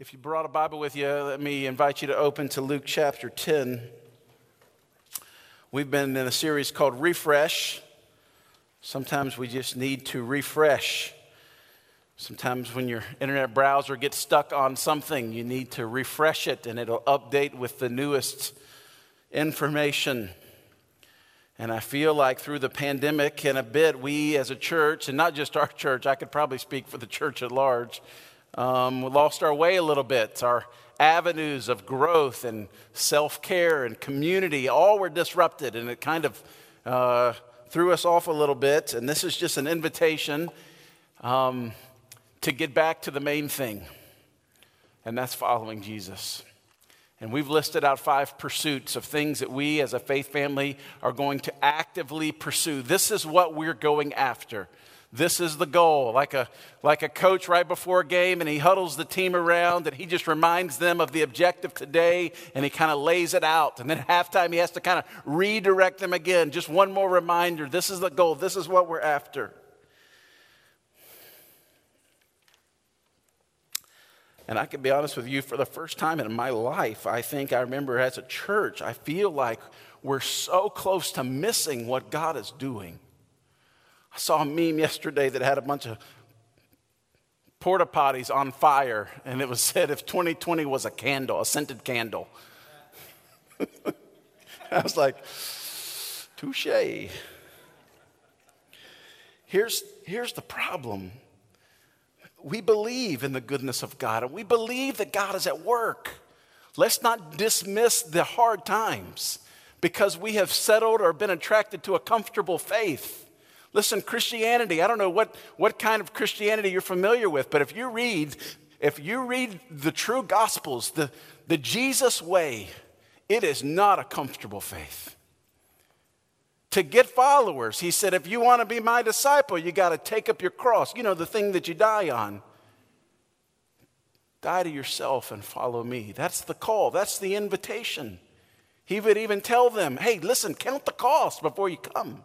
If you brought a Bible with you, let me invite you to open to Luke chapter 10. We've been in a series called Refresh. Sometimes we just need to refresh. Sometimes when your internet browser gets stuck on something, you need to refresh it and it'll update with the newest information. And I feel like through the pandemic and a bit, we as a church, and not just our church, I could probably speak for the church at large, um, we lost our way a little bit. Our avenues of growth and self care and community all were disrupted, and it kind of uh, threw us off a little bit. And this is just an invitation um, to get back to the main thing, and that's following Jesus. And we've listed out five pursuits of things that we as a faith family are going to actively pursue. This is what we're going after. This is the goal. Like a, like a coach right before a game, and he huddles the team around and he just reminds them of the objective today and he kind of lays it out. And then halftime, he has to kind of redirect them again. Just one more reminder this is the goal, this is what we're after. And I can be honest with you, for the first time in my life, I think I remember as a church, I feel like we're so close to missing what God is doing. I saw a meme yesterday that had a bunch of porta potties on fire, and it was said if 2020 was a candle, a scented candle. I was like, touche. Here's, here's the problem we believe in the goodness of God, and we believe that God is at work. Let's not dismiss the hard times because we have settled or been attracted to a comfortable faith. Listen, Christianity, I don't know what, what kind of Christianity you're familiar with, but if you read, if you read the true gospels, the, the Jesus way, it is not a comfortable faith. To get followers, he said, if you want to be my disciple, you got to take up your cross, you know, the thing that you die on. Die to yourself and follow me. That's the call, that's the invitation. He would even tell them, hey, listen, count the cost before you come.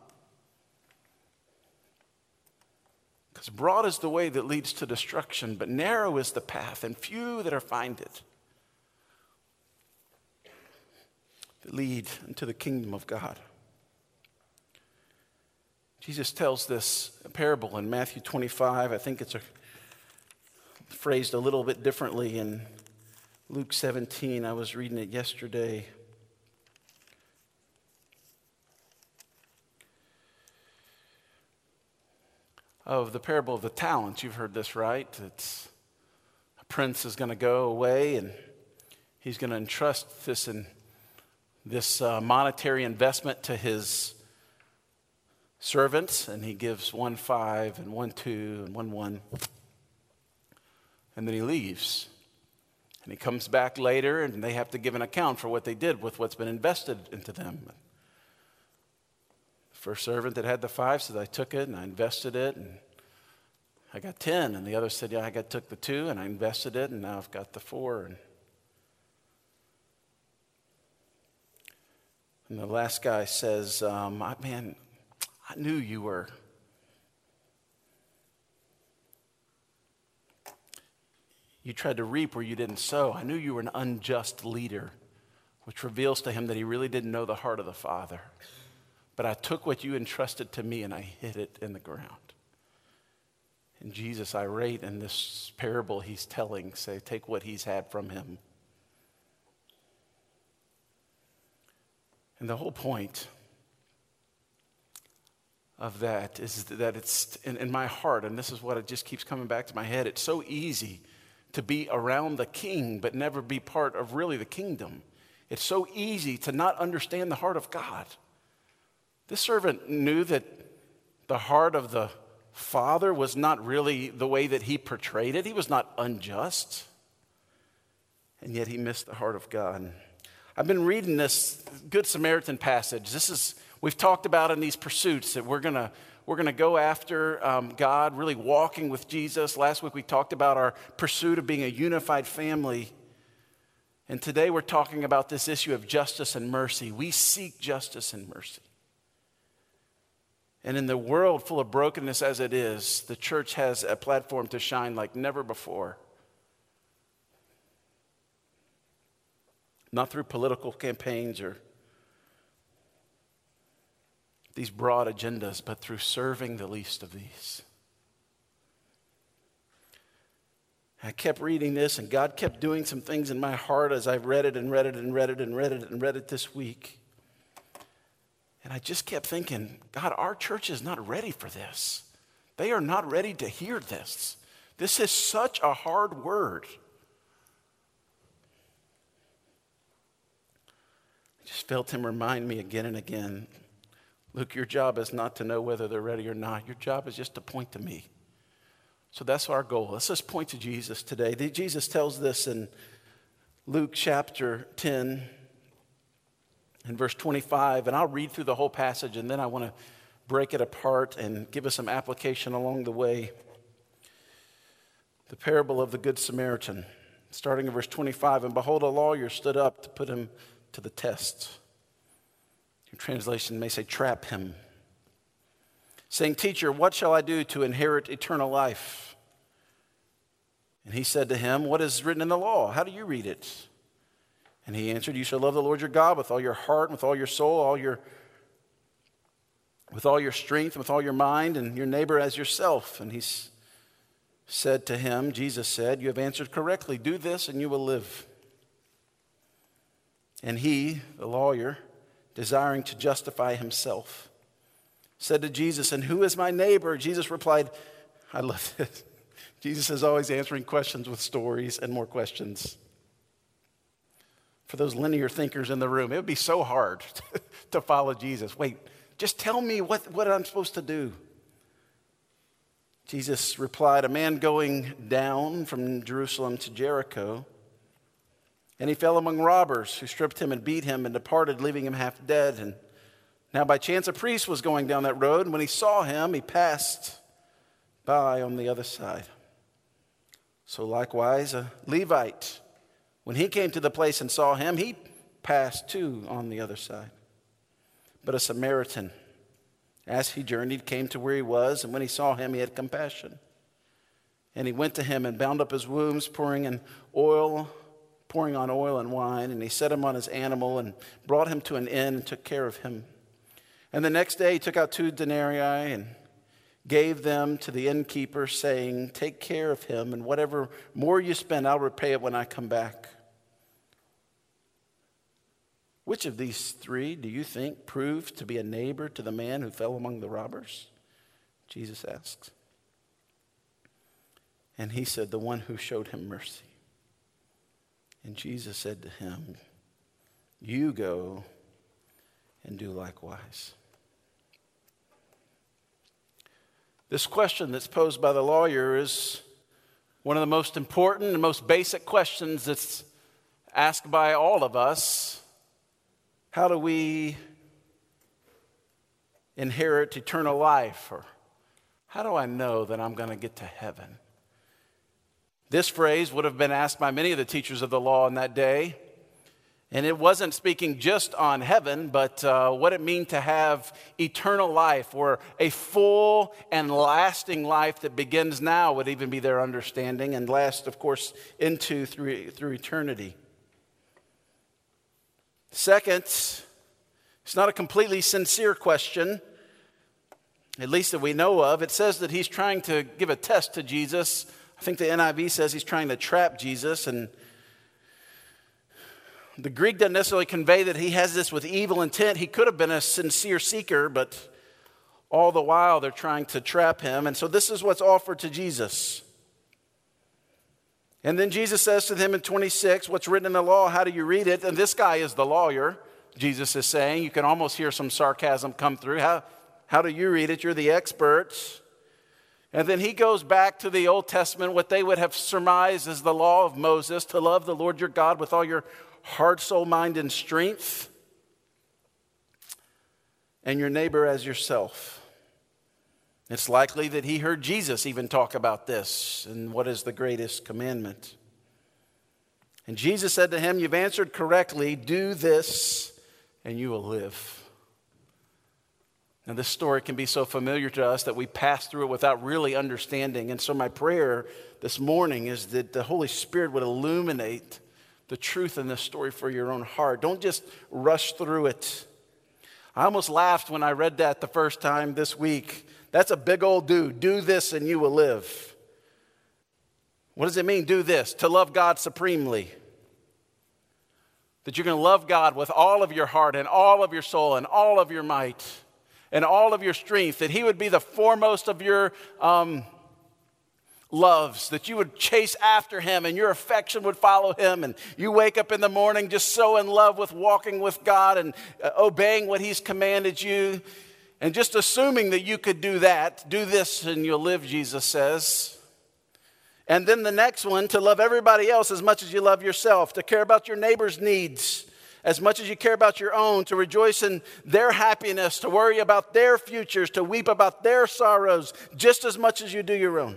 Because broad is the way that leads to destruction, but narrow is the path, and few that are find it. That lead into the kingdom of God. Jesus tells this parable in Matthew 25. I think it's a, phrased a little bit differently in Luke 17. I was reading it yesterday. Of the parable of the talents. You've heard this, right? It's a prince is going to go away and he's going to entrust this in this uh, monetary investment to his servants, and he gives one five and one two and one one, and then he leaves. And he comes back later, and they have to give an account for what they did with what's been invested into them. First servant that had the five said, I took it and I invested it and I got 10. And the other said, Yeah, I got, took the two and I invested it and now I've got the four. And, and the last guy says, um, I, Man, I knew you were. You tried to reap where you didn't sow. I knew you were an unjust leader, which reveals to him that he really didn't know the heart of the Father. But I took what you entrusted to me and I hid it in the ground. And Jesus, irate in this parable he's telling, say, take what he's had from him. And the whole point of that is that it's in, in, my heart, and this is what it just keeps coming back to my head. It's so easy to be around the king, but never be part of really the kingdom. It's so easy to not understand the heart of God. This servant knew that the heart of the father was not really the way that he portrayed it. He was not unjust. And yet he missed the heart of God. I've been reading this Good Samaritan passage. This is, we've talked about in these pursuits that we're going to we're going to go after um, God, really walking with Jesus. Last week we talked about our pursuit of being a unified family. And today we're talking about this issue of justice and mercy. We seek justice and mercy. And in the world full of brokenness as it is, the church has a platform to shine like never before. not through political campaigns or these broad agendas, but through serving the least of these. I kept reading this, and God kept doing some things in my heart as I read it and read it and read it and read it and read it this week. And I just kept thinking, God, our church is not ready for this. They are not ready to hear this. This is such a hard word. I just felt him remind me again and again Luke, your job is not to know whether they're ready or not. Your job is just to point to me. So that's our goal. Let's just point to Jesus today. Jesus tells this in Luke chapter 10 and verse 25, and I'll read through the whole passage and then I want to break it apart and give us some application along the way. The parable of the Good Samaritan, starting in verse 25. And behold, a lawyer stood up to put him to the test. Your translation may say, trap him. Saying, Teacher, what shall I do to inherit eternal life? And he said to him, What is written in the law? How do you read it? And he answered, You shall love the Lord your God with all your heart, with all your soul, all your with all your strength, with all your mind, and your neighbor as yourself. And he said to him, Jesus said, You have answered correctly. Do this and you will live. And he, the lawyer, desiring to justify himself, said to Jesus, And who is my neighbor? Jesus replied, I love this. Jesus is always answering questions with stories and more questions. For those linear thinkers in the room, it would be so hard to follow Jesus. Wait, just tell me what, what I'm supposed to do. Jesus replied, A man going down from Jerusalem to Jericho, and he fell among robbers who stripped him and beat him and departed, leaving him half dead. And now, by chance, a priest was going down that road, and when he saw him, he passed by on the other side. So, likewise, a Levite, when he came to the place and saw him, he passed too on the other side. But a Samaritan, as he journeyed, came to where he was, and when he saw him, he had compassion. And he went to him and bound up his wounds, pouring in oil, pouring on oil and wine, and he set him on his animal and brought him to an inn and took care of him. And the next day he took out two denarii and gave them to the innkeeper, saying, Take care of him, and whatever more you spend, I'll repay it when I come back. Which of these three do you think proved to be a neighbor to the man who fell among the robbers? Jesus asks. And he said, The one who showed him mercy. And Jesus said to him, You go and do likewise. This question that's posed by the lawyer is one of the most important and most basic questions that's asked by all of us how do we inherit eternal life? Or how do I know that I'm going to get to heaven? This phrase would have been asked by many of the teachers of the law in that day. And it wasn't speaking just on heaven, but uh, what it means to have eternal life or a full and lasting life that begins now would even be their understanding and lasts, of course, into through, through eternity. Second, it's not a completely sincere question, at least that we know of. It says that he's trying to give a test to Jesus. I think the NIV says he's trying to trap Jesus. And the Greek doesn't necessarily convey that he has this with evil intent. He could have been a sincere seeker, but all the while they're trying to trap him. And so this is what's offered to Jesus. And then Jesus says to them in 26, What's written in the law? How do you read it? And this guy is the lawyer, Jesus is saying. You can almost hear some sarcasm come through. How, how do you read it? You're the experts. And then he goes back to the Old Testament, what they would have surmised as the law of Moses to love the Lord your God with all your heart, soul, mind, and strength, and your neighbor as yourself. It's likely that he heard Jesus even talk about this and what is the greatest commandment. And Jesus said to him, You've answered correctly. Do this, and you will live. Now, this story can be so familiar to us that we pass through it without really understanding. And so, my prayer this morning is that the Holy Spirit would illuminate the truth in this story for your own heart. Don't just rush through it. I almost laughed when I read that the first time this week. That's a big old do. Do this and you will live. What does it mean, do this? To love God supremely. That you're going to love God with all of your heart and all of your soul and all of your might and all of your strength. That He would be the foremost of your um, loves, that you would chase after Him and your affection would follow Him. And you wake up in the morning just so in love with walking with God and uh, obeying what He's commanded you. And just assuming that you could do that, do this and you'll live, Jesus says. And then the next one, to love everybody else as much as you love yourself, to care about your neighbor's needs as much as you care about your own, to rejoice in their happiness, to worry about their futures, to weep about their sorrows, just as much as you do your own.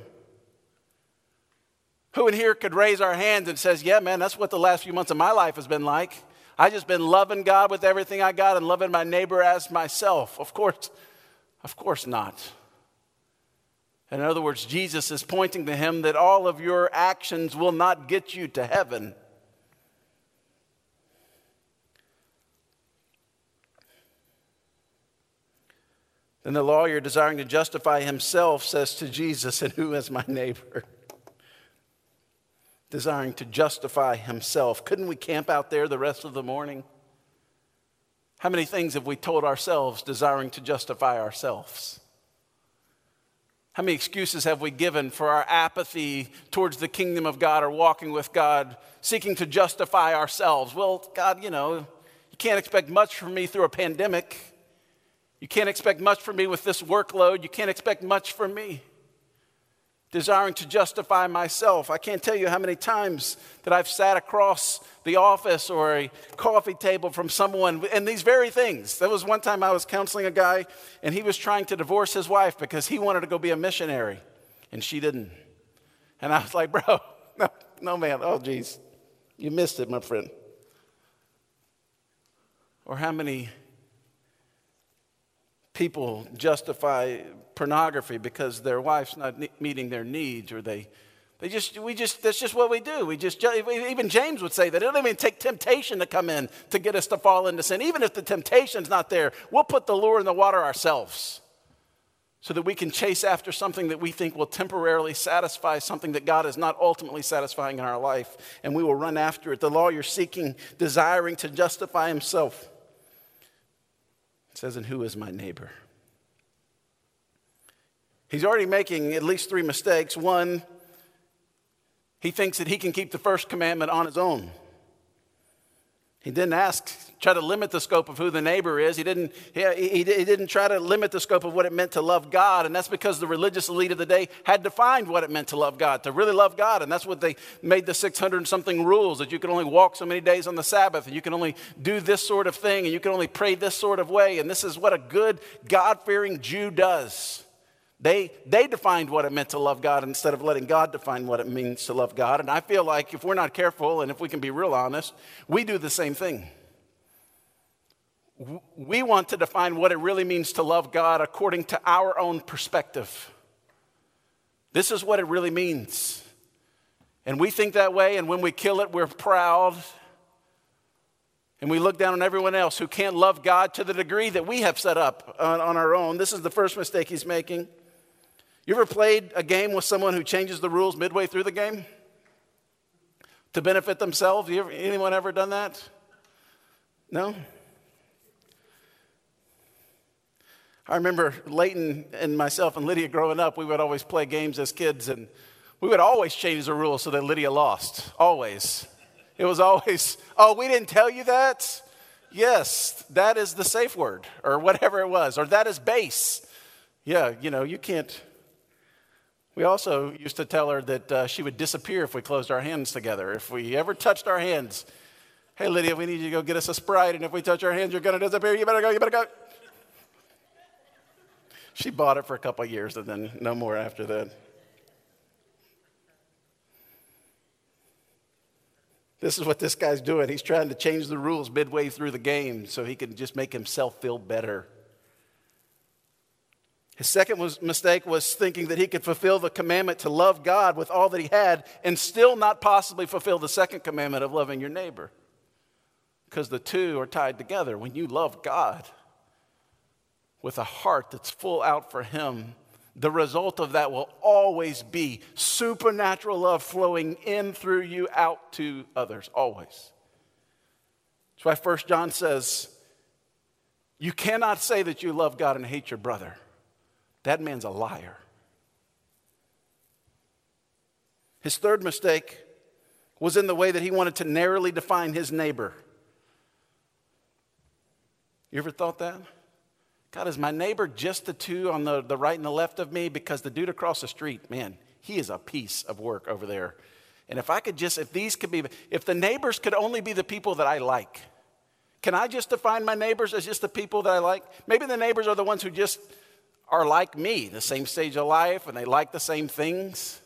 Who in here could raise our hands and says, "Yeah, man, that's what the last few months of my life has been like. I just been loving God with everything I got and loving my neighbor as myself." Of course, of course not. In other words, Jesus is pointing to him that all of your actions will not get you to heaven. Then the lawyer, desiring to justify himself, says to Jesus, And who is my neighbor? Desiring to justify himself. Couldn't we camp out there the rest of the morning? How many things have we told ourselves desiring to justify ourselves? How many excuses have we given for our apathy towards the kingdom of God or walking with God, seeking to justify ourselves? Well, God, you know, you can't expect much from me through a pandemic. You can't expect much from me with this workload. You can't expect much from me desiring to justify myself. I can't tell you how many times that I've sat across the office or a coffee table from someone and these very things. There was one time I was counseling a guy and he was trying to divorce his wife because he wanted to go be a missionary and she didn't. And I was like, bro, no, no man. Oh, geez. You missed it, my friend. Or how many people justify pornography because their wife's not meeting their needs or they they just we just that's just what we do. We just even james would say that it don't even take temptation to come in to get us to fall into sin. Even if the temptation's not there we'll put the lure in the water ourselves so that we can chase after something that we think will temporarily satisfy something that god is not ultimately satisfying in our life and we will run after it. The lawyer seeking desiring to justify himself says, And who is my neighbor? He's already making at least three mistakes. One, he thinks that he can keep the first commandment on his own. He didn't ask, try to limit the scope of who the neighbor is. He didn't, he, he, he, didn't try to limit the scope of what it meant to love God. And that's because the religious elite of the day had defined what it meant to love God, to really love God. And that's what they made the 600 something rules that you can only walk so many days on the Sabbath, and you can only do this sort of thing, and you can only pray this sort of way. And this is what a good, God fearing Jew does. They, they defined what it meant to love God instead of letting God define what it means to love God. And I feel like if we're not careful and if we can be real honest, we do the same thing. We want to define what it really means to love God according to our own perspective. This is what it really means. And we think that way, and when we kill it, we're proud. And we look down on everyone else who can't love God to the degree that we have set up on, on our own. This is the first mistake he's making. You ever played a game with someone who changes the rules midway through the game to benefit themselves? Ever, anyone ever done that? No? I remember Leighton and myself and Lydia growing up, we would always play games as kids, and we would always change the rules so that Lydia lost. Always. It was always, oh, we didn't tell you that? Yes, that is the safe word, or whatever it was, or that is base. Yeah, you know, you can't, we also used to tell her that uh, she would disappear if we closed our hands together. If we ever touched our hands, hey, Lydia, we need you to go get us a Sprite, and if we touch our hands, you're going to disappear. You better go, you better go. She bought it for a couple years and then no more after that. This is what this guy's doing. He's trying to change the rules midway through the game so he can just make himself feel better. His second was, mistake was thinking that he could fulfill the commandment to love God with all that he had and still not possibly fulfill the second commandment of loving your neighbor. Because the two are tied together. When you love God with a heart that's full out for him, the result of that will always be supernatural love flowing in through you out to others, always. That's why First John says, You cannot say that you love God and hate your brother. That man's a liar. His third mistake was in the way that he wanted to narrowly define his neighbor. You ever thought that? God, is my neighbor just the two on the, the right and the left of me? Because the dude across the street, man, he is a piece of work over there. And if I could just, if these could be, if the neighbors could only be the people that I like, can I just define my neighbors as just the people that I like? Maybe the neighbors are the ones who just are like me, the same stage of life, and they like the same things.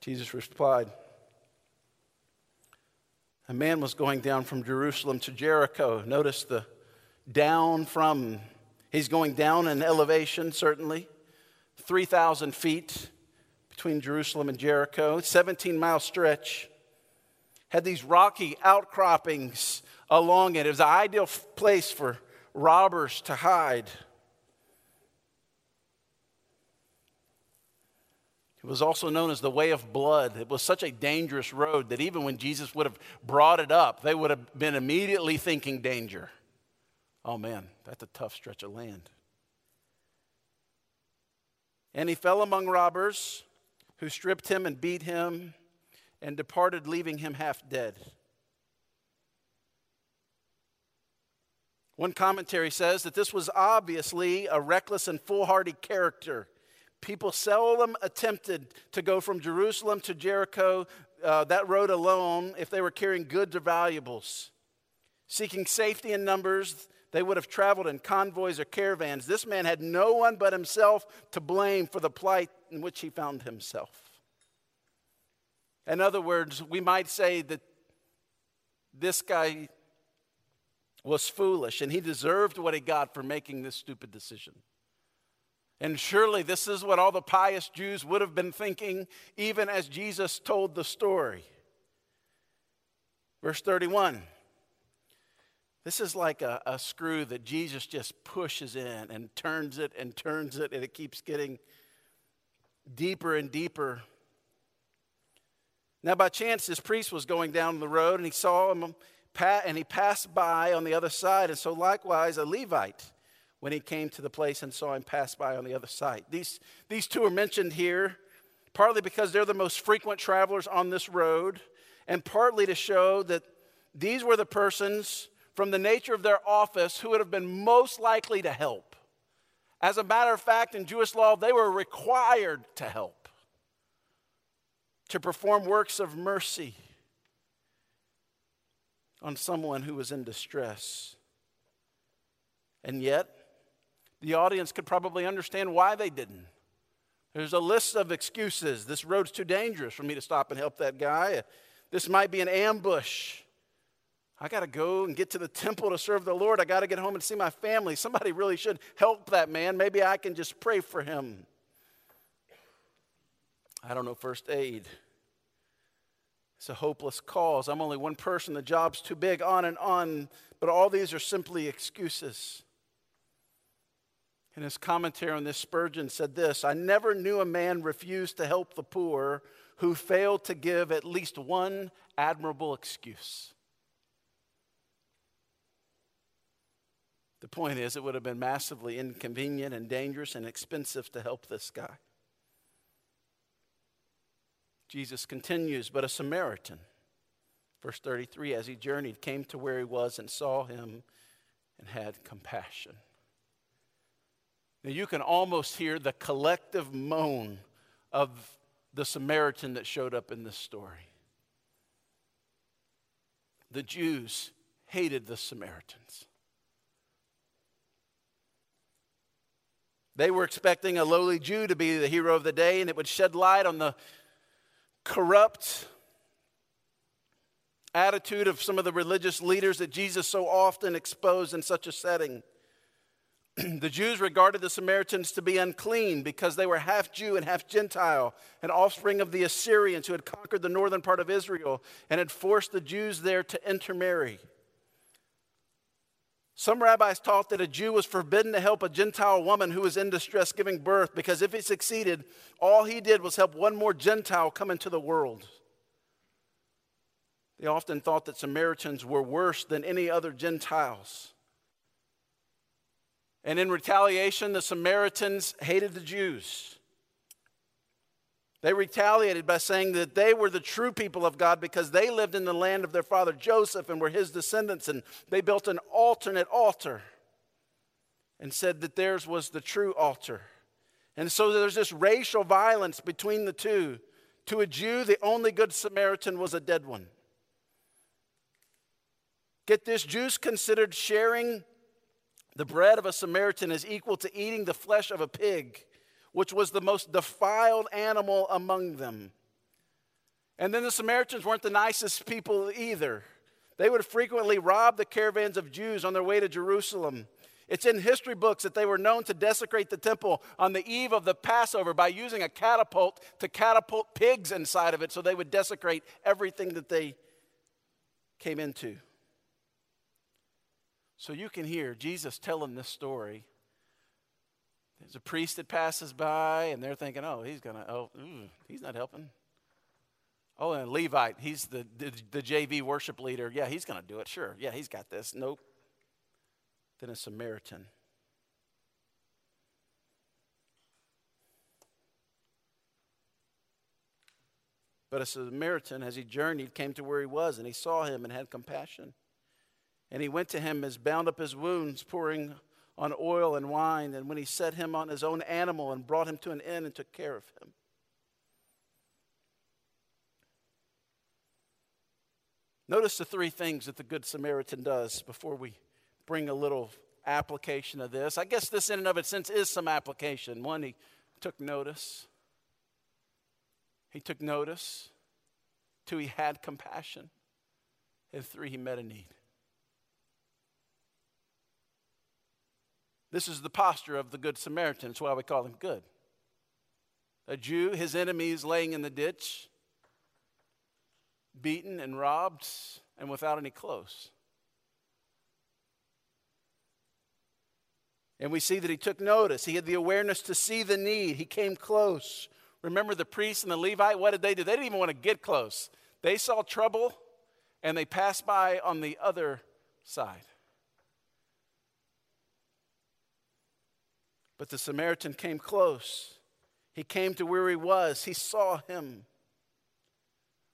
Jesus replied, A man was going down from Jerusalem to Jericho. Notice the down from, he's going down in elevation, certainly, 3,000 feet between Jerusalem and Jericho, 17 mile stretch had these rocky outcroppings along it. It was an ideal place for robbers to hide. It was also known as the Way of Blood. It was such a dangerous road that even when Jesus would have brought it up, they would have been immediately thinking danger. Oh man, that's a tough stretch of land. And he fell among robbers who stripped him and beat him and departed, leaving him half dead. One commentary says that this was obviously a reckless and foolhardy character. People seldom attempted to go from Jerusalem to Jericho, uh, that road alone, if they were carrying goods or valuables. Seeking safety in numbers, they would have traveled in convoys or caravans. This man had no one but himself to blame for the plight in which he found himself. In other words, we might say that this guy was foolish and he deserved what he got for making this stupid decision. And surely this is what all the pious Jews would have been thinking, even as Jesus told the story. Verse 31. This is like a, a, screw that Jesus just pushes in and turns it and turns it, and it keeps getting deeper and deeper. Now, by chance, this priest was going down the road and he saw him um, and he passed by on the other side. And so, likewise, a Levite, when he came to the place and saw him pass by on the other side. These, these two are mentioned here, partly because they're the most frequent travelers on this road, and partly to show that these were the persons from the nature of their office who would have been most likely to help. As a matter of fact, in Jewish law, they were required to help to perform works of mercy on someone who was in distress. And yet, the audience could probably understand why they didn't. There's a list of excuses. This road's too dangerous for me to stop and help that guy. This might be an ambush. I got to go and get to the temple to serve the Lord. I got to get home and see my family. Somebody really should help that man. Maybe I can just pray for him. I don't know first aid. It's a hopeless cause. I'm only one person. The job's too big, on and on. But all these are simply excuses. In his commentary on this, Spurgeon said this I never knew a man refuse to help the poor who failed to give at least one admirable excuse. The point is, it would have been massively inconvenient and dangerous and expensive to help this guy. Jesus continues, but a Samaritan, verse 33, as he journeyed, came to where he was and saw him and had compassion. Now you can almost hear the collective moan of the Samaritan that showed up in this story. The Jews hated the Samaritans. They were expecting a lowly Jew to be the hero of the day, and it would shed light on the corrupt attitude of some of the religious leaders that Jesus so often exposed in such a setting. the Jews regarded the Samaritans to be unclean because they were half Jew and half Gentile, an offspring of the Assyrians who had conquered the northern part of Israel and had forced the Jews there to intermarry. Some rabbis taught that a Jew was forbidden to help a Gentile woman who was in distress giving birth because if he succeeded, all he did was help one more Gentile come into the world. They often thought that Samaritans were worse than any other Gentiles. And in retaliation, the Samaritans hated the Jews. They retaliated by saying that they were the true people of God because they lived in the land of their father Joseph and were his descendants. And they built an alternate altar and said that theirs was the true altar. And so there's this racial violence between the two. To a Jew, the only good Samaritan was a dead one. Get this Jews considered sharing the bread of a Samaritan as equal to eating the flesh of a pig, which was the most defiled animal among them. And then the Samaritans weren't the nicest people either. They would frequently rob the caravans of Jews on their way to Jerusalem. It's in history books that they were known to desecrate the temple on the eve of the Passover by using a catapult to catapult pigs inside of it so they would desecrate everything that they came into. So you can hear Jesus telling this story. There's a priest that passes by, and they're thinking, oh, he's going to, oh, ooh, he's not helping. Oh, and Levite, he's the, the, the JV worship leader. Yeah, he's going to do it. Sure. Yeah, he's got this. Nope. Then a Samaritan. But a Samaritan, as he journeyed, came to where he was, and he saw him and had compassion. And he went to him, as bound up his wounds, pouring on oil and wine. And when he set him on his own animal and brought him to an inn and took care of him. Notice the three things that the Good Samaritan does before we bring a little application of this. I guess this, in and of itself, is some application. One, he took notice. He took notice. Two, he had compassion. And three, he met a need. This is the posture of the Good Samaritan. That's why we call him good. A Jew, his enemies laying in the ditch, beaten and robbed, and without any clothes. And we see that he took notice. He had the awareness to see the need. He came close. Remember the priest and the Levite? What did they do? They didn't even want to get close. They saw trouble and they passed by on the other side. But the Samaritan came close. He came to where he was. He saw him.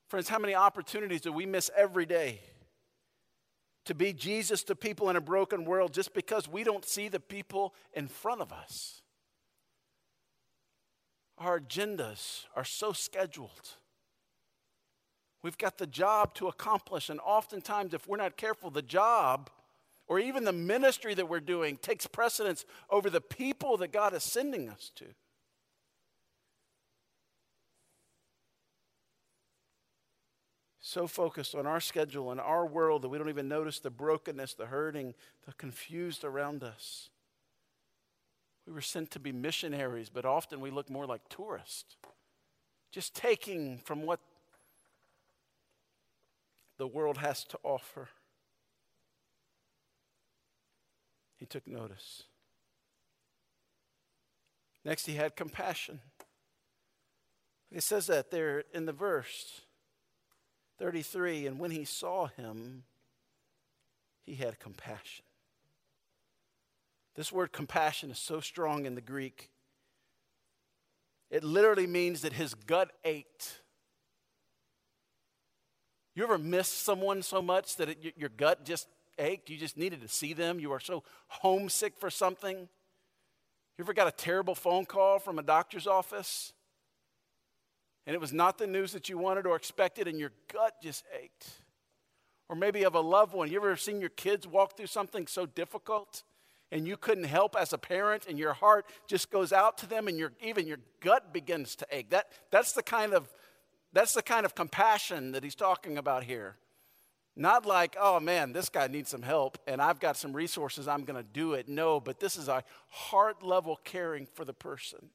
Friends, how many opportunities do we miss every day to be Jesus to people in a broken world just because we don't see the people in front of us? Our agendas are so scheduled. We've got the job to accomplish, and oftentimes, if we're not careful, the job or even the ministry that we're doing takes precedence over the people that God is sending us to. So focused on our schedule and our world that we don't even notice the brokenness, the hurting, the confused around us. We were sent to be missionaries, but often we look more like tourists, just taking from what the world has to offer. He took notice. Next, he had compassion. It says that there in the verse 33 and when he saw him, he had compassion. This word compassion is so strong in the Greek. It literally means that his gut ached. You ever miss someone so much that it, your gut just ached. You just needed to see them. You are so homesick for something. You ever got a terrible phone call from a doctor's office? And it was not the news that you wanted or expected, and your gut just ached. Or maybe of a loved one. You ever seen your kids walk through something so difficult? and you couldn't help as a parent and your heart just goes out to them and your, even your gut begins to ache that, that's the kind of that's the kind of compassion that he's talking about here Not like, oh man, this guy needs some help and I've got some resources, I'm going to do it. No, but this is a heart level caring for the person.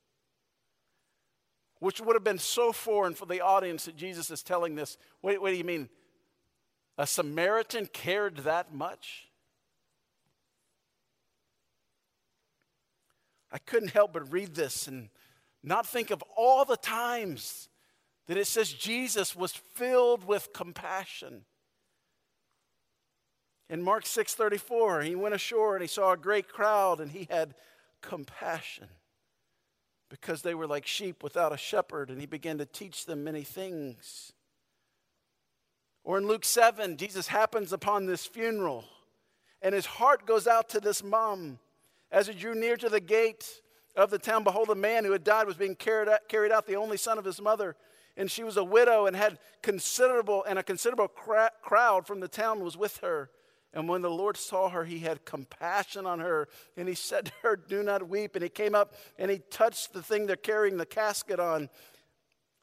Which would have been so foreign for the audience that Jesus is telling this. Wait, what do you mean? A Samaritan cared that much? I couldn't help but read this and not think of all the times that it says Jesus was filled with compassion. In Mark 6:34, he went ashore and he saw a great crowd and he had compassion because they were like sheep without a shepherd and he began to teach them many things. Or in Luke 7, Jesus happens upon this funeral and his heart goes out to this mom. As he drew near to the gate of the town, behold, a man who had died was being carried out, carried out the only son of his mother. And she was a widow and had considerable, and a considerable crowd from the town was with her. And when the Lord saw her, he had compassion on her. And he said to her, Do not weep. And he came up and he touched the thing they're carrying the casket on.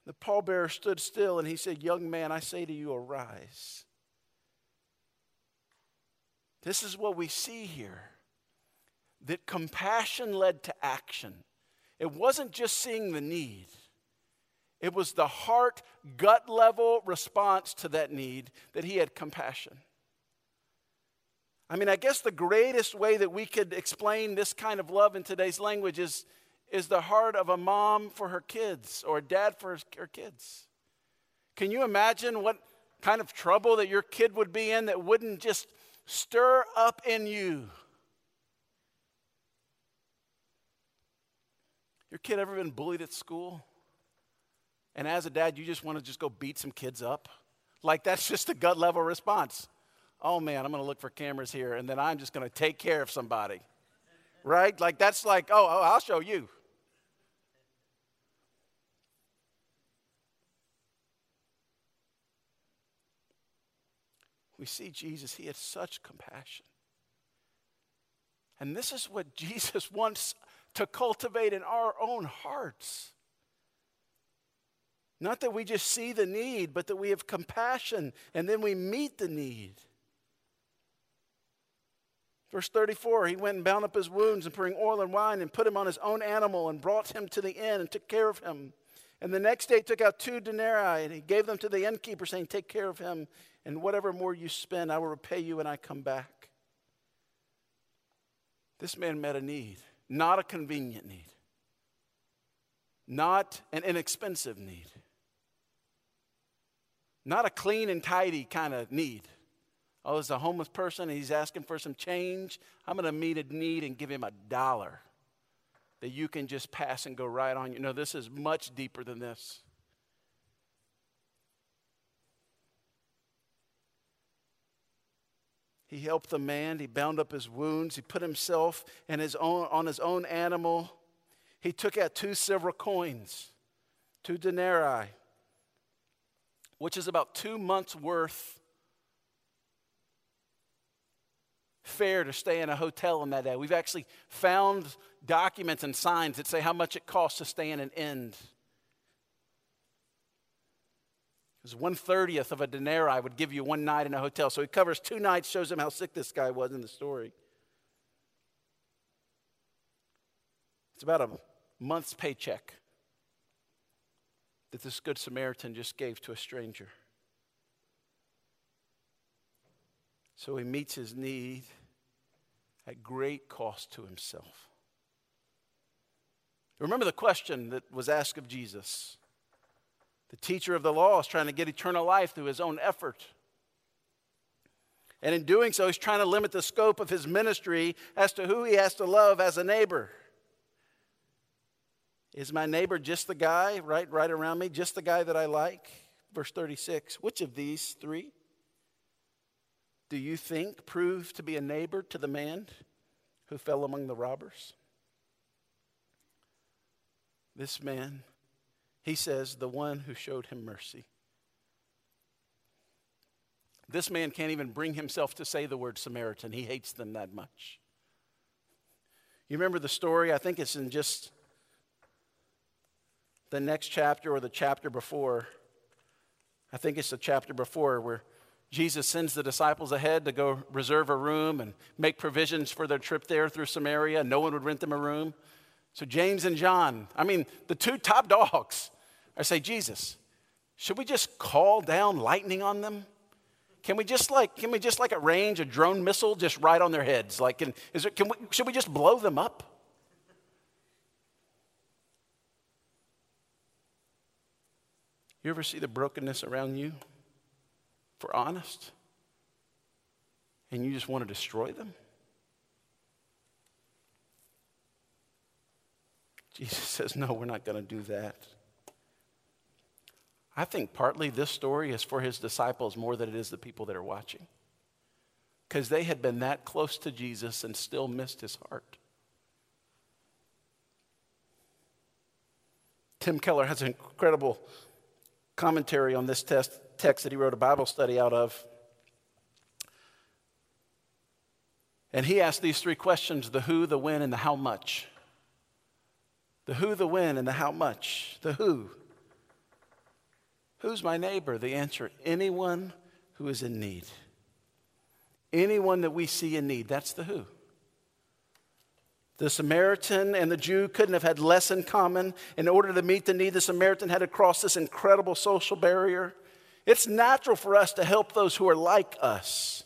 The pallbearer stood still and he said, Young man, I say to you, arise. This is what we see here that compassion led to action. It wasn't just seeing the need, it was the heart, gut level response to that need that he had compassion. I mean, I guess the greatest way that we could explain this kind of love in today's language is, is the heart of a mom for her kids or a dad for her kids. Can you imagine what kind of trouble that your kid would be in that wouldn't just stir up in you? Your kid ever been bullied at school? And as a dad, you just want to just go beat some kids up? Like that's just a gut level response oh man, I'm going to look for cameras here, and then I'm just going to take care of somebody. Right? Like, that's like, oh, oh, I'll show you. We see Jesus, he had such compassion. And this is what Jesus wants to cultivate in our own hearts. Not that we just see the need, but that we have compassion and then we meet the need. Verse 34 He went and bound up his wounds and pouring oil and wine and put him on his own animal and brought him to the inn and took care of him. And the next day took out two denarii and he gave them to the innkeeper, saying, Take care of him, and whatever more you spend, I will repay you when I come back. This man met a need, not a convenient need, not an inexpensive need, not a clean and tidy kind of need oh, there's a homeless person and he's asking for some change. I'm going to meet a need and give him a dollar that you can just pass and go right on. You know, this is much deeper than this. He helped the man. He bound up his wounds. He put himself and his own, on his own animal. He took out two silver coins, two denarii, which is about two months' worth fare to stay in a hotel in that day. We've actually found documents and signs that say how much it costs to stay in an inn. Because one thirtieth of a denarii would give you one night in a hotel. So he covers two nights, shows him how sick this guy was in the story. It's about a month's paycheck that this Good Samaritan just gave to a stranger. So he meets his need at great cost to himself. Remember the question that was asked of Jesus. The teacher of the law is trying to get eternal life through his own effort. And in doing so, he's trying to limit the scope of his ministry as to who he has to love as a neighbor. Is my neighbor just the guy right, right around me, just the guy that I like? Verse 36 Which of these three? Do you think proved to be a neighbor to the man who fell among the robbers? This man, he says, the one who showed him mercy. This man can't even bring himself to say the word Samaritan. He hates them that much. You remember the story? I think it's in just the next chapter or the chapter before. I think it's the chapter before where Jesus sends the disciples ahead to go reserve a room and make provisions for their trip there through Samaria. No one would rent them a room. So James and John, I mean, the two top dogs, I say, Jesus, should we just call down lightning on them? Can we just like, can we just like arrange a drone missile just right on their heads? Like, can, is it, can we, should we just blow them up? You ever see the brokenness around you? For honest? And you just want to destroy them? Jesus says, No, we're not going to do that. I think partly this story is for his disciples more than it is the people that are watching. Because they had been that close to Jesus and still missed his heart. Tim Keller has an incredible commentary on this test, text that he wrote a Bible study out of. And he asked these three questions the who, the when, and the how much. The who, the when, and the how much. The who. Who's my neighbor? The answer anyone who is in need. Anyone that we see in need. That's the who. The Samaritan and the Jew couldn't have had less in common. In order to meet the need, the Samaritan had to cross this incredible social barrier. It's natural for us to help those who are like us,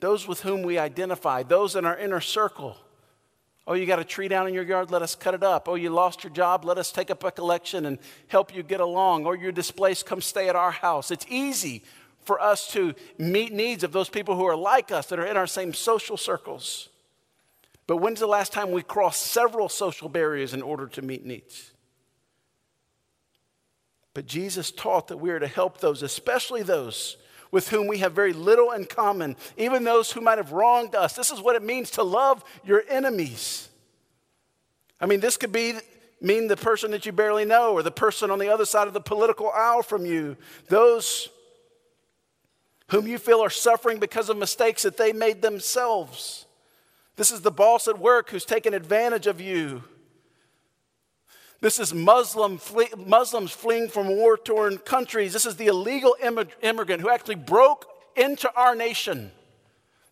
those with whom we identify, those in our inner circle. Oh, you got a tree down in your yard? Let us cut it up. Oh, you lost your job? Let us take up a collection and help you get along. Oh, or you're displaced? Come stay at our house. It's easy for us to meet needs of those people who are like us, that are in our same social circles. But when's the last time we crossed several social barriers in order to meet needs? But Jesus taught that we are to help those, especially those with whom we have very little in common, even those who might have wronged us. This is what it means to love your enemies. I mean, this could be mean the person that you barely know or the person on the other side of the political aisle from you. Those whom you feel are suffering because of mistakes that they made themselves. This is the boss at work who's taken advantage of you. This is Muslim Muslims fleeing from war torn countries. This is the illegal immigrant who actually broke into our nation.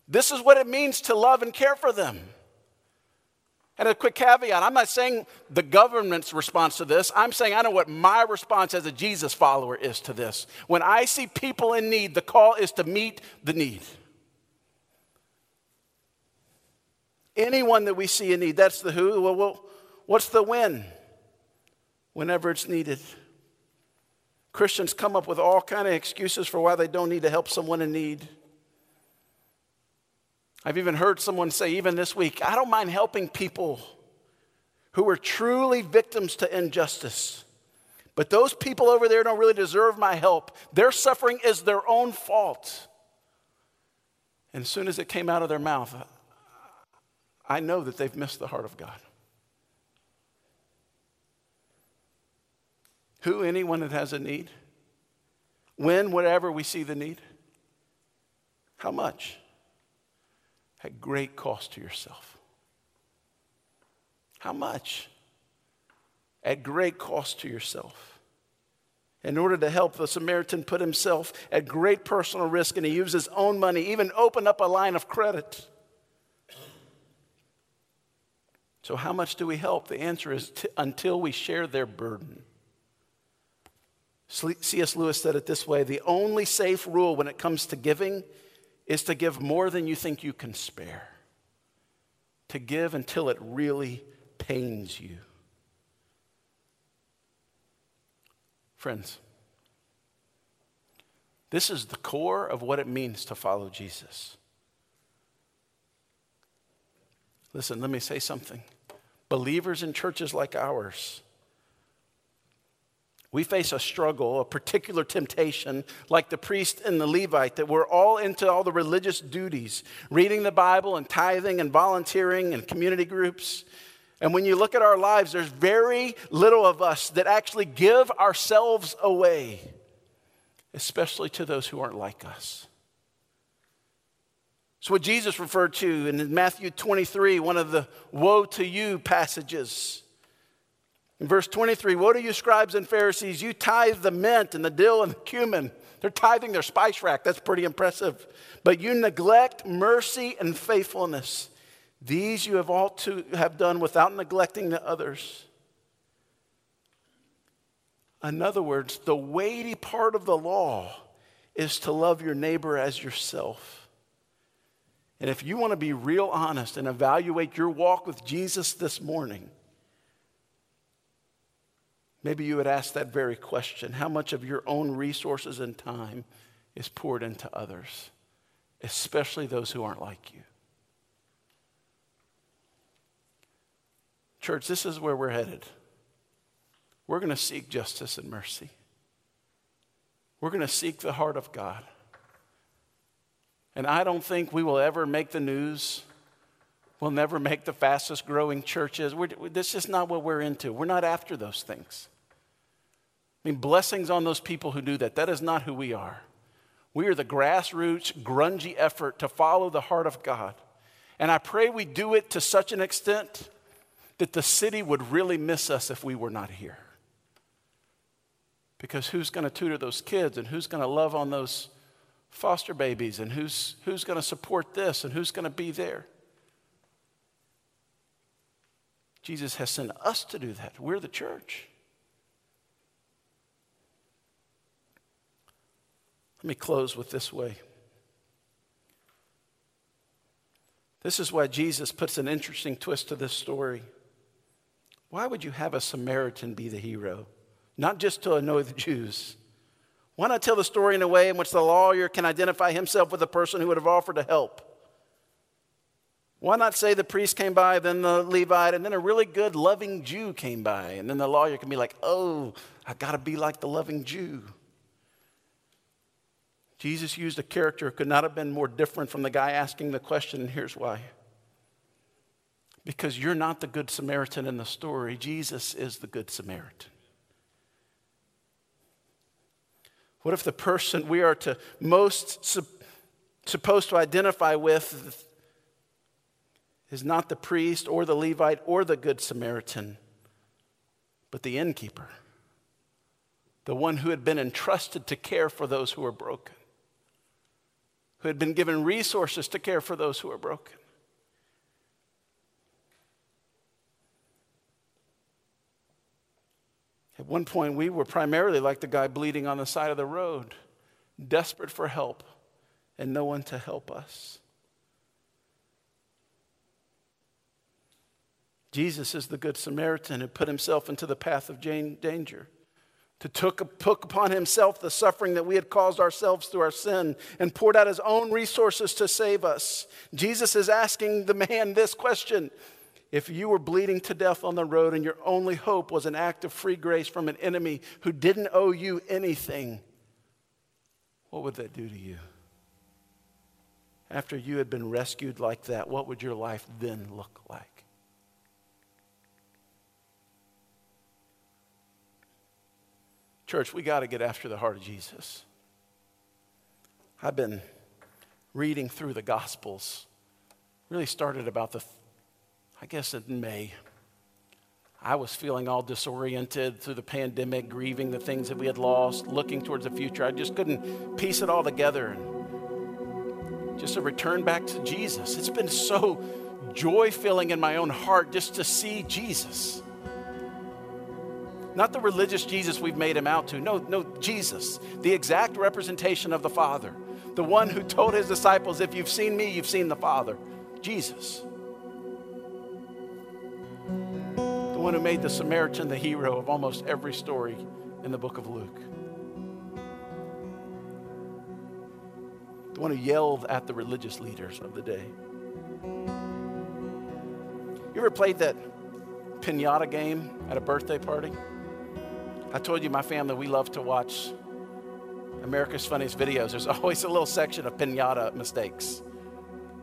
This is what it means to love and care for them. And a quick caveat I'm not saying the government's response to this. I'm saying I know what my response as a Jesus follower is to this. When I see people in need, the call is to meet the need. Anyone that we see in need, that's the who. Well, well what's the when? Whenever it's needed. Christians come up with all kind of excuses for why they don't need to help someone in need. I've even heard someone say, even this week, I don't mind helping people who are truly victims to injustice. But those people over there don't really deserve my help. Their suffering is their own fault. And as soon as it came out of their mouth, I know that they've missed the heart of God. Who, anyone that has a need? When, whatever we see the need? How much? At great cost to yourself. How much? At great cost to yourself. In order to help, the Samaritan put himself at great personal risk and he used his own money, even opened up a line of credit. So, how much do we help? The answer is t- until we share their burden. C.S. Lewis said it this way the only safe rule when it comes to giving is to give more than you think you can spare, to give until it really pains you. Friends, this is the core of what it means to follow Jesus. Listen, let me say something believers in churches like ours, we face a struggle, a particular temptation, like the priest and the Levite, that we're all into all the religious duties, reading the Bible and tithing and volunteering and community groups. And when you look at our lives, there's very little of us that actually give ourselves away, especially to those who aren't like us. It's what Jesus referred to in Matthew 23, one of the woe to you passages. In verse 23, Woe to you, scribes and Pharisees! You tithe the mint and the dill and the cumin. They're tithing their spice rack. That's pretty impressive. But you neglect mercy and faithfulness. These you have ought to have done without neglecting the others. In other words, the weighty part of the law is to love your neighbor as yourself. And if you want to be real honest and evaluate your walk with Jesus this morning, maybe you would ask that very question How much of your own resources and time is poured into others, especially those who aren't like you? Church, this is where we're headed. We're going to seek justice and mercy. We're going to seek the heart of God. And I don't think we will ever make the news. We'll never make the fastest growing churches. We're, this is not what we're into. We're not after those things. I mean, blessings on those people who do that. That is not who we are. We are the grassroots, grungy effort to follow the heart of God. And I pray we do it to such an extent that the city would really miss us if we were not here. Because who's going to tutor those kids and who's going to love on those foster babies and who's, who's going to support this and who's going to be there? Jesus has sent us to do that. We're the church. Let me close with this way. This is why Jesus puts an interesting twist to this story. Why would you have a Samaritan be the hero? not just to annoy the Jews. Why not tell the story in a way in which the lawyer can identify himself with the person who would have offered to help? Why not say the priest came by, then the Levite, and then a really good, loving Jew came by? And then the lawyer can be like, oh, I got to be like the loving Jew. Jesus used a character who could not have been more different from the guy asking the question, and here's why. Because you're not the Good Samaritan in the story, Jesus is the Good Samaritan. What if the person we are to most su- supposed to identify with is not the priest or the Levite or the Good Samaritan, but the innkeeper, the one who had been entrusted to care for those who are broken, who had been given resources to care for those who are broken? At one point, we were primarily like the guy bleeding on the side of the road, desperate for help and no one to help us. Jesus is the Good Samaritan who put himself into the path of danger, to took, took upon himself the suffering that we had caused ourselves through our sin and poured out his own resources to save us. Jesus is asking the man this question if you were bleeding to death on the road and your only hope was an act of free grace from an enemy who didn't owe you anything, what would that do to you? After you had been rescued like that, what would your life then look like? Church, we got to get after the heart of Jesus. I've been reading through the Gospels, really started about the I guess in May, I was feeling all disoriented through the pandemic, grieving the things that we had lost, looking towards the future. I just couldn't piece it all together. And just a return back to Jesus. It's been so joy filling in my own heart just to see Jesus. Not the religious Jesus we've made him out to. No, no, Jesus, the exact representation of the Father. The one who told his disciples, If you've seen me, you've seen the Father. Jesus. The one who made the Samaritan the hero of almost every story in the book of Luke. The one who yelled at the religious leaders of the day. You ever played that pinata game at a birthday party? I told you my family, we love to watch America's Funniest Videos. There's always a little section of pinata mistakes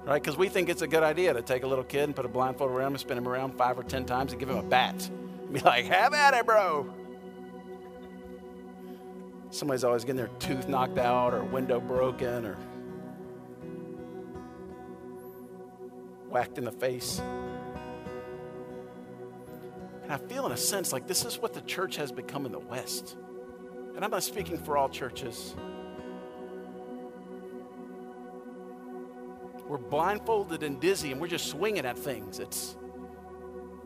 right? Because we think it's a good idea to take a little kid and put a blindfold around him and spin him around five or ten times and give him a bat. Be like, have at it, bro. Somebody's always getting their tooth knocked out or window broken or whacked in the face. And I feel, in a sense, like this is what the church has become in the West. And I'm not speaking for all churches. We're blindfolded and dizzy, and we're just swinging at things. It's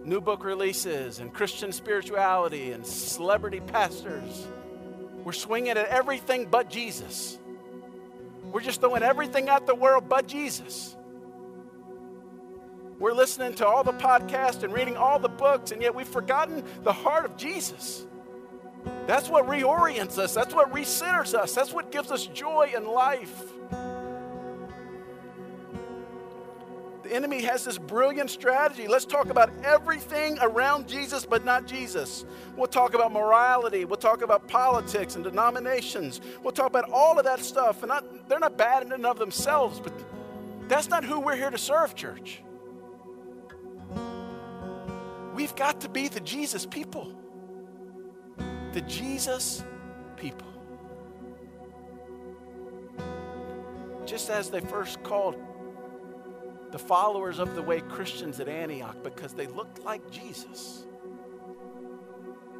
new book releases and Christian spirituality and celebrity pastors. We're swinging at everything but Jesus. We're just throwing everything at the world but Jesus. We're listening to all the podcasts and reading all the books, and yet we've forgotten the heart of Jesus. That's what reorients us, that's what recenters us, that's what gives us joy in life. The enemy has this brilliant strategy. Let's talk about everything around Jesus, but not Jesus. We'll talk about morality. We'll talk about politics and denominations. We'll talk about all of that stuff. And not, they're not bad in and of themselves, but that's not who we're here to serve, church. We've got to be the Jesus people. The Jesus people. Just as they first called the followers of the way Christians at Antioch because they looked like Jesus.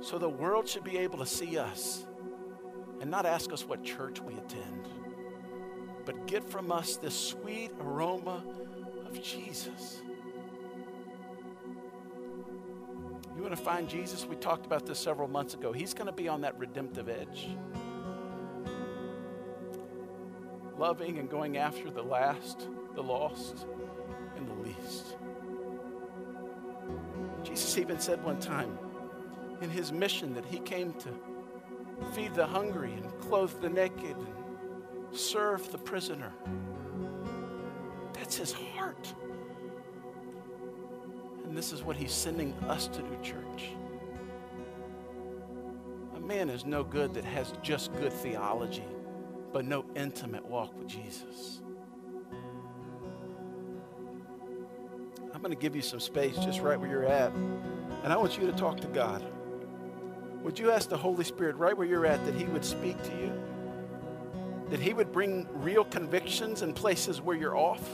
So the world should be able to see us and not ask us what church we attend, but get from us this sweet aroma of Jesus. You want to find Jesus? We talked about this several months ago. He's going to be on that redemptive edge. Loving and going after the last, the lost and the least. Jesus even said one time in his mission that he came to feed the hungry and clothe the naked and serve the prisoner. That's his heart. And this is what he's sending us to do, church. A man is no good that has just good theology, but no intimate walk with Jesus. I'm going to give you some space just right where you're at. And I want you to talk to God. Would you ask the Holy Spirit right where you're at that He would speak to you? That He would bring real convictions in places where you're off,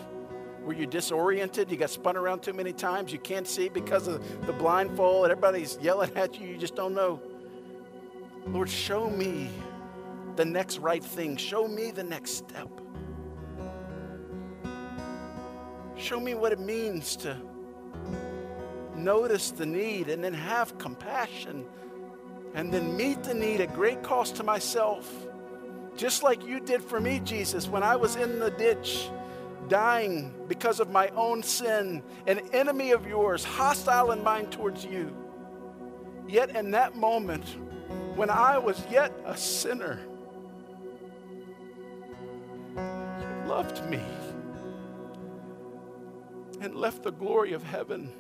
where you're disoriented, you got spun around too many times, you can't see because of the blindfold, everybody's yelling at you, you just don't know. Lord, show me the next right thing, show me the next step. Show me what it means to notice the need and then have compassion and then meet the need at great cost to myself. Just like you did for me, Jesus, when I was in the ditch, dying because of my own sin, an enemy of yours, hostile in mind towards you. Yet in that moment, when I was yet a sinner, you loved me and left the glory of heaven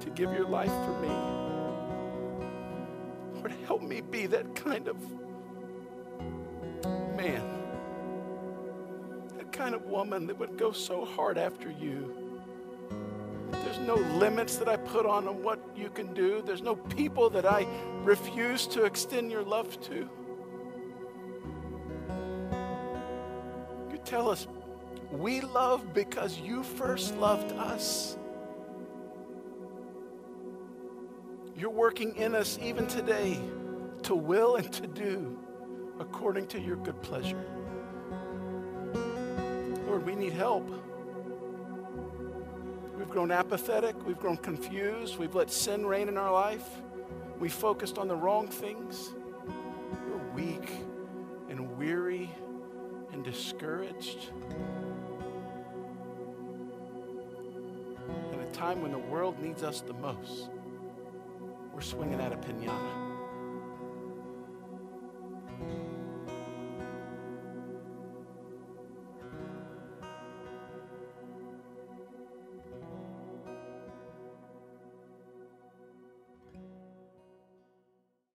to give your life for me. Lord, help me be that kind of kind of woman that would go so hard after you. There's no limits that I put on what you can do. There's no people that I refuse to extend your love to. You tell us we love because you first loved us. You're working in us even today to will and to do according to your good pleasure. Need help. We've grown apathetic, we've grown confused, we've let sin reign in our life, we focused on the wrong things. We're weak and weary and discouraged. At a time when the world needs us the most, we're swinging at a pinata.